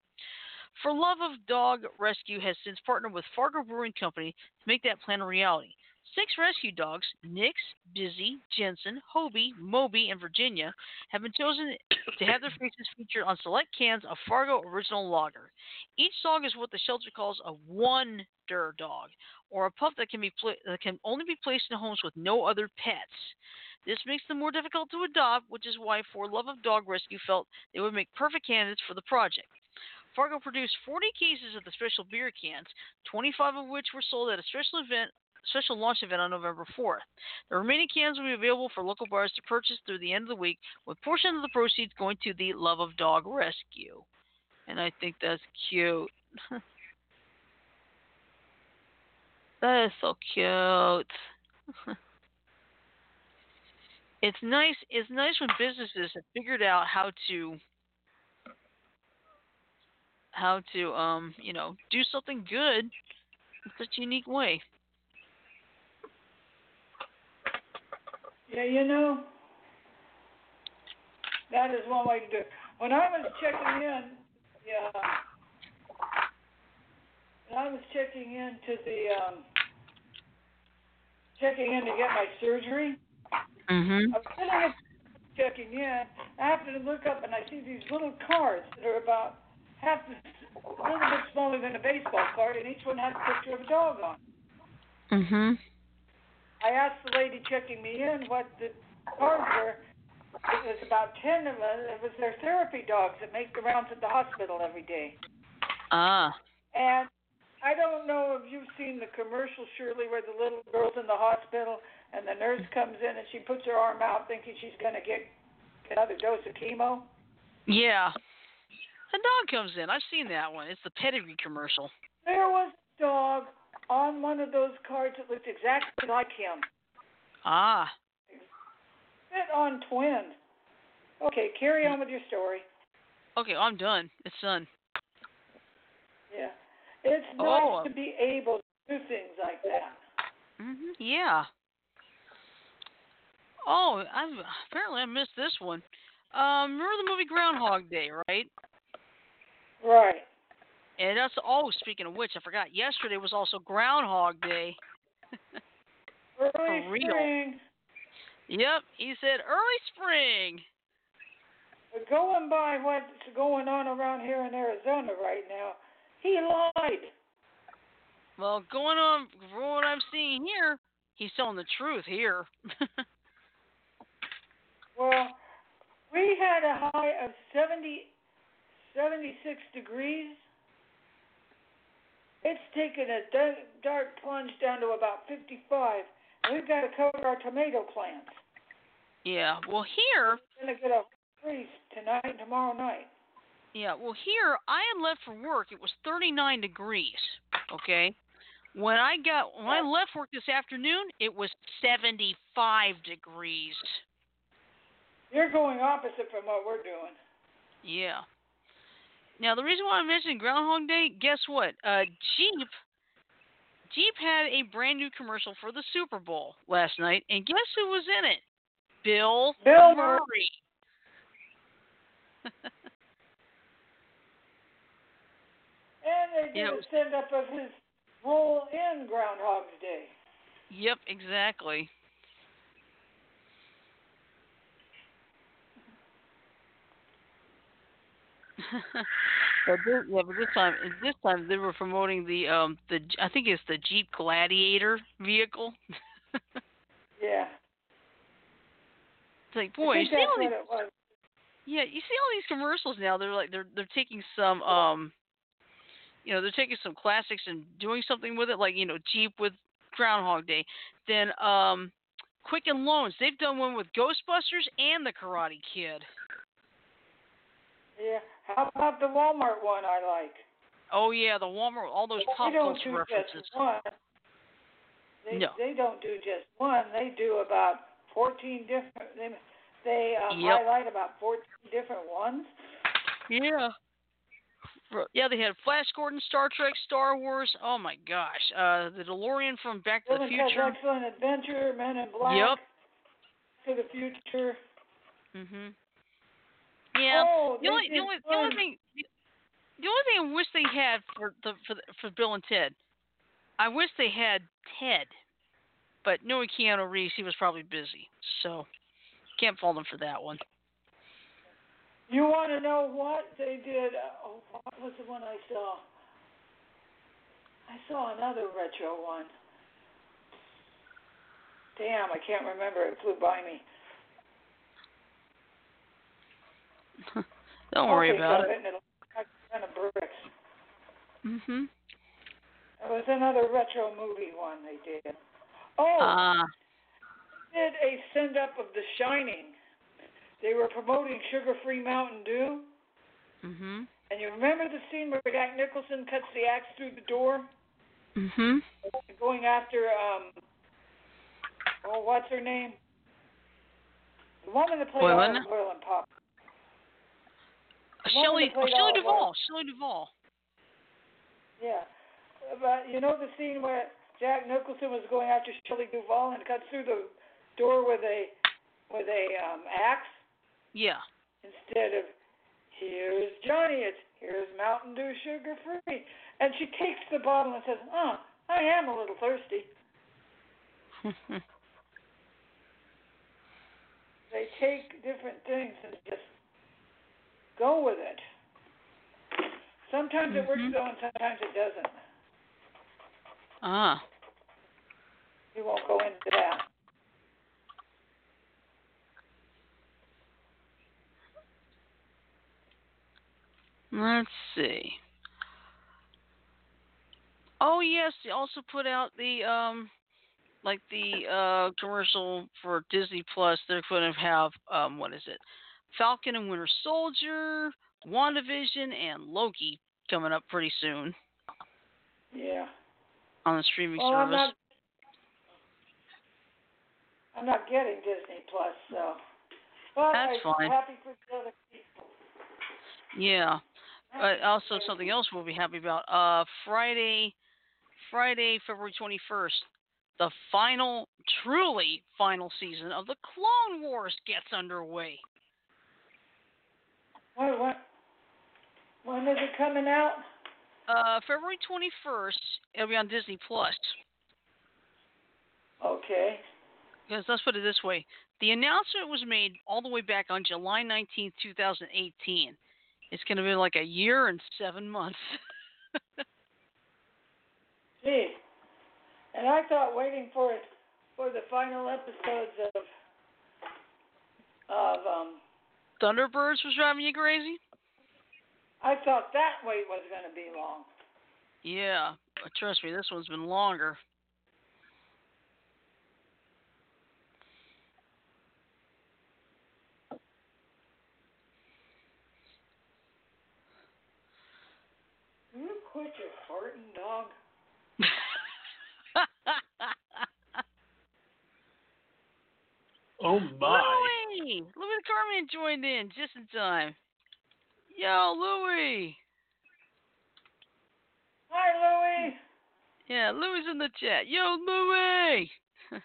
For Love of Dog Rescue has since partnered with Fargo Brewing Company to make that plan a reality. Six rescue dogs, Nix, Busy, Jensen, Hobie, Moby, and Virginia, have been chosen to have their faces featured on select cans of Fargo Original Lager. Each dog is what the shelter calls a wonder dog, or a pup that can be that can only be placed in homes with no other pets. This makes them more difficult to adopt, which is why For Love of Dog Rescue felt they would make perfect candidates for the project. Fargo produced 40 cases of the special beer cans, 25 of which were sold at a special event special launch event on November 4th. The remaining cans will be available for local bars to purchase through the end of the week, with portion of the proceeds going to the Love of Dog Rescue. And I think that's cute. that is so cute. it's nice. It's nice when businesses have figured out how to how to um you know do something good in such a unique way. Yeah, you know, that is one way to do it. When I was checking in, yeah, when I was checking into the um, checking in to get my surgery, Mhm. I was sitting checking in. I happen to look up and I see these little cards that are about half the, a little bit smaller than a baseball card, and each one has a picture of a dog on. it. Mhm. I asked the lady checking me in what the cards were. It was about ten of them. It was their therapy dogs that make the rounds at the hospital every day. Ah. And I don't know if you've seen the commercial, Shirley, where the little girl's in the hospital and the nurse comes in and she puts her arm out thinking she's going to get another dose of chemo. Yeah. A dog comes in. I've seen that one. It's the pedigree commercial. There was a dog on one of those cards that looked exactly like him. Ah. Fit on twin. Okay, carry on with your story. Okay, I'm done. It's done. Yeah. It's nice Oh. to be able to do things like that. Mm-hmm. Yeah. Oh, I apparently I missed this one. Um, remember the movie Groundhog Day, right? Right. And that's oh, speaking of which, I forgot. Yesterday was also Groundhog Day. Early For real. spring. Yep, he said early spring. But going by what's going on around here in Arizona right now, he lied. Well, going on from what I'm seeing here, he's telling the truth here. Well, we had a high of 70, 76 degrees. It's taken a dark, plunge down to about 55, and we've got to cover our tomato plants. yeah. Well, here, We're going to get a freeze tonight and tomorrow night. yeah. Well, here I had left for work. It was 39 degrees. Okay. When I got when I left work this afternoon, it was 75 degrees. You're going opposite from what we're doing. Yeah. Now the reason why I'm mentioning Groundhog Day, guess what? Uh, Jeep Jeep had a brand new commercial for the Super Bowl last night, and guess who was in it? Bill, Bill Murray. And they did a was- send up of his role in Groundhog's Day. yep, exactly. But this, yeah, but this time, this time they were promoting the um the I think it's the Jeep Gladiator vehicle. Yeah. It's like, boy, you see all these, yeah, you see all these commercials now. They're like they're they're taking some um, you know, they're taking some classics and doing something with it, like you know, Jeep with Groundhog Day. Then um, Quicken Loans, they've done one with Ghostbusters and the Karate Kid. Yeah. How about the Walmart one I like? Oh yeah, the Walmart, all those pop culture references. They No. they don't do just one. They do about fourteen different. They they um, Yep. highlight about fourteen different ones. Yeah. Yeah, they had Flash Gordon, Star Trek, Star Wars. Oh my gosh, uh, the DeLorean from Back to the Future. Excellent Adventure, Men in Black, Yep. To the Future. Mhm. Yeah. Oh, the only, the only, the only thing, the only thing I wish they had for the for the, for Bill and Ted, I wish they had Ted, but knowing Keanu Reeves, he was probably busy, so can't fault him for that one. You want to know what they did? Oh, what was the one I saw? I saw another retro one. Damn, I can't remember. It flew by me. Don't worry okay, about it. It'll look like a ton of bricks. Mhm. It was another retro movie one they did. Oh, Ah. did a send up of The Shining. They were promoting sugar-free Mountain Dew, mhm. and you remember the scene where Jack Nicholson cuts the axe through the door, Mhm. going after um, oh, what's her name? The woman that played Boylan? Boylan Pop. Shelley, oh, Shelley Duvall. Shelley Duvall. Yeah, but you know the scene where Jack Nicholson was going after Shelley Duvall and cuts through the door with a with a um, axe. Yeah. instead of here's Johnny, it's here's Mountain Dew sugar free. And she takes the bottle and says, Oh, I am a little thirsty. They take different things and just go with it. Sometimes it works Mhm. though and sometimes it doesn't. ah. We won't go into that. Let's see. Oh yes, they also put out the um like the uh commercial for Disney Plus. They're going to have um what is it? Falcon and Winter Soldier, WandaVision and Loki coming up pretty soon Yeah. on the streaming Well, I'm service. not I'm not getting Disney Plus, so but That's I'm fine. happy for the other people. Yeah. Uh, also, something else we'll be happy about. Uh, Friday, Friday, February 21st, the final, truly final season of the Clone Wars gets underway. What what when is it coming out? Uh, February 21st, it'll be on Disney Plus. Okay. Because let's put it this way: the announcement was made all the way back on July 19th, 2018. It's going to be like a year and seven months. Gee. And I thought waiting for it for the final episodes of of um Thunderbirds was driving you crazy? I thought that wait was gonna be long. Yeah, but trust me, this one's been longer. You quit your farting dog? Oh my. Louie! Louis Carmen joined in just in time. Yo, Louie! Hi Louie. Yeah, Louie's in the chat. Yo, Louie!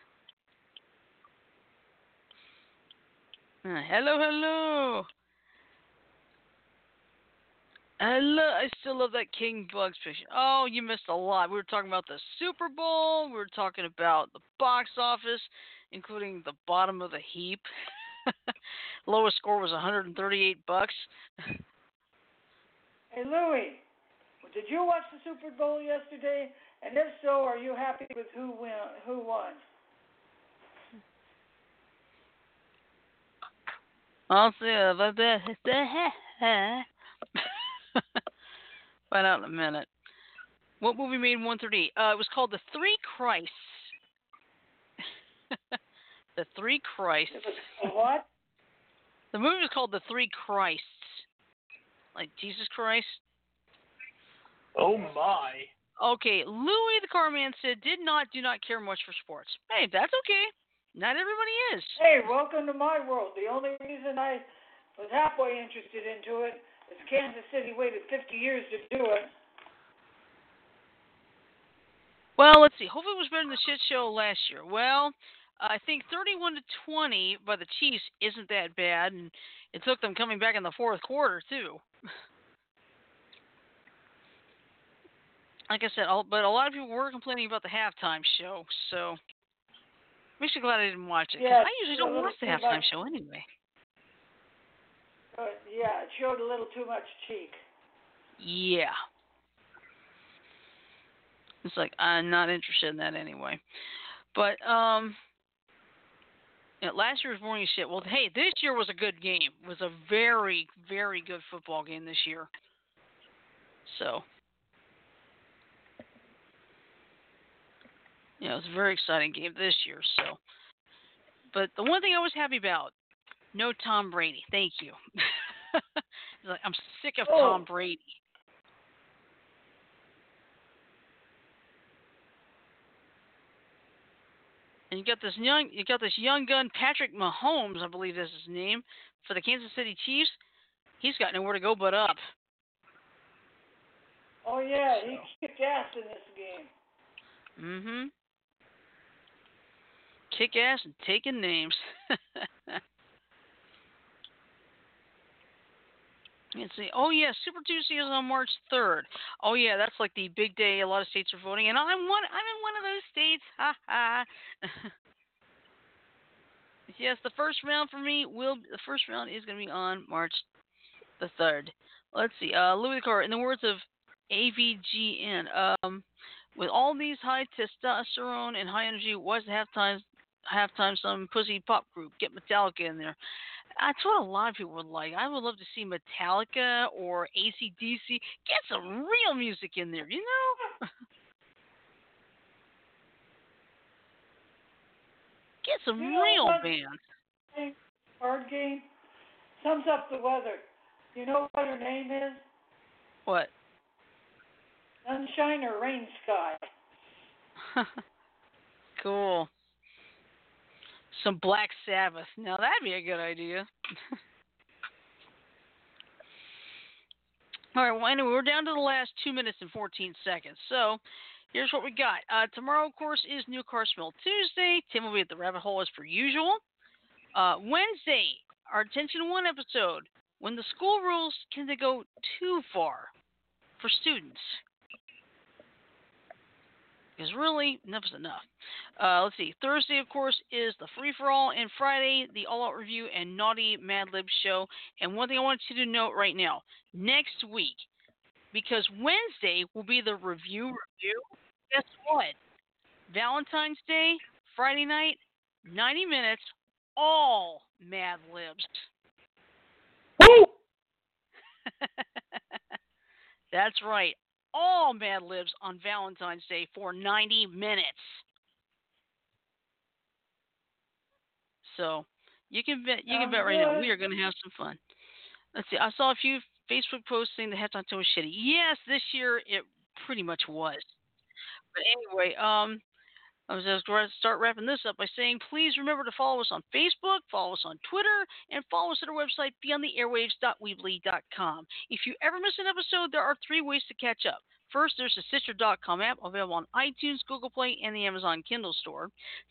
Uh, hello, hello. Hello, I still love that King Bugs picture. Oh, you missed a lot. We were talking about the Super Bowl. We were talking about the box office, including the bottom of the heap. Lowest score was 138 bucks. Hey, Louie, did you watch the Super Bowl yesterday? And if so, are you happy with who win, who won? I'll see about that. Find out in a minute. What movie made 138? Uh, it was called The Three Christs. the Three Christs. What? The movie was called The Three Christs. Like Jesus Christ. Oh my. Okay, Louis the Carman said did not do not care much for sports. Hey, that's okay. Not everybody is. Hey, welcome to my world. The only reason I was halfway interested into it is Kansas City waited 50 years to do it. Well, let's see. Hopefully, it was better than the shit show last year. Well, I think 31 to 20 by the Chiefs isn't that bad, and it took them coming back in the fourth quarter too. Like I said, but a lot of people were complaining about the halftime show, so makes me glad I didn't watch it. Yeah, I usually don't watch the halftime show anyway. Uh, yeah, it showed a little too much cheek. Yeah. It's like I'm not interested in that anyway. But um you know, last year was boring as shit. Well, hey, this year was a good game. It was a very, very good football game this year. So, you know, it was a very exciting game this year. So, but the one thing I was happy about, no Tom Brady. Thank you. like, I'm sick of oh. Tom Brady. And you got this young, you got this young gun Patrick Mahomes, I believe is his name, for the Kansas City Chiefs. He's got nowhere to go but up. Oh yeah, so. he kicked ass in this game. Mhm. Kick ass and taking names. Let's see. Oh yeah, Super Tuesday is on March third. Oh yeah, that's like the big day. A lot of states are voting, and I'm one. I'm in one of those states. Ha ha. yes, the first round for me will. The first round is going to be on March the third. Let's see. Uh, Louis the Car. In the words of AVGN, um, with all these high testosterone and high energy, what's halftime? Halftime, some pussy pop group. Get Metallica in there. That's what a lot of people would like. I would love to see Metallica or ACDC. Get some real music in there, you know? Get some you know real bands. Card game sums up the weather. You know what her name is? What? Sunshine or Rain Sky. cool some Black Sabbath. Now that'd be a good idea. All right, well, anyway, we're down to the last two minutes and 14 seconds. So here's what we got. Uh, tomorrow, of course, is New Car Smell Tuesday. Tim will be at the rabbit hole as per usual. Uh, Wednesday, our Attention One episode. When the school rules can they go too far for students? Because really, enough's enough. Uh, let's see. Thursday, of course, is the free for all, and Friday, the all out review and naughty Mad Lib show. And one thing I want you to note right now next week, because Wednesday will be the review review, guess what? Valentine's Day, Friday night, 90 minutes, all Mad Libs. Woo! That's right all Mad Libs on Valentine's Day for 90 minutes. So you can bet you can bet right now we are going to have some fun. Let's see. I saw a few Facebook posts saying the halftime show was shitty. Yes, this year it pretty much was. But anyway, um, I was just going to start wrapping this up by saying please remember to follow us on Facebook, follow us on Twitter, and follow us at our website beyondtheairwaves.weebly.com. If you ever miss an episode, there are three ways to catch up. First, there's the Stitcher.com app available on iTunes, Google Play, and the Amazon Kindle store.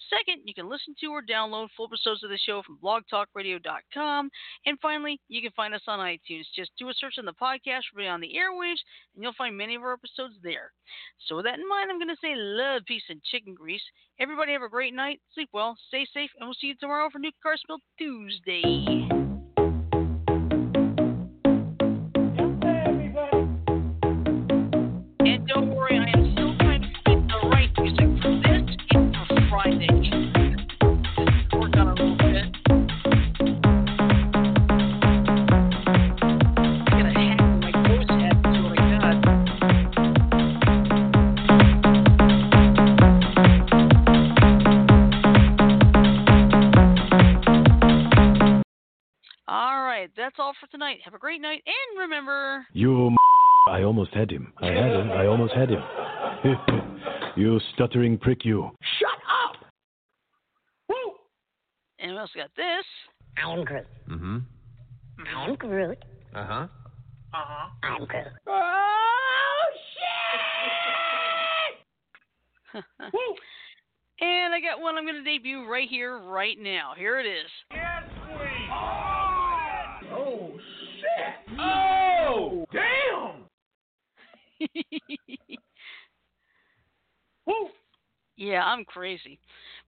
Second, you can listen to or download full episodes of the show from blogtalkradio.com. And finally, you can find us on iTunes. Just do a search on the podcast for Beyond the Airwaves, and you'll find many of our episodes there. So, with that in mind, I'm going to say love, peace, and chicken grease. Everybody have a great night, sleep well, stay safe, and we'll see you tomorrow for New Car Spill Tuesday. All for tonight. Have a great night, and remember. You. M- I almost had him. I had him. I almost had him. you stuttering prick, you. Shut up! Woo! And we also got this. I am Groot. Mm-hmm. I am Groot. Uh huh. Uh huh. I'm Groot. Oh, shit! and I got one I'm going to debut right here, right now. Here it is. Yes, Oh, Oh, shit! Oh, damn! Woo! yeah, I'm crazy.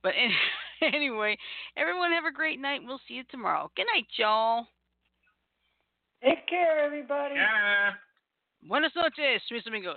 But anyway, everyone have a great night. We'll see you tomorrow. Good night, y'all. Take care, everybody. Yeah. Buenas noches, mis amigos.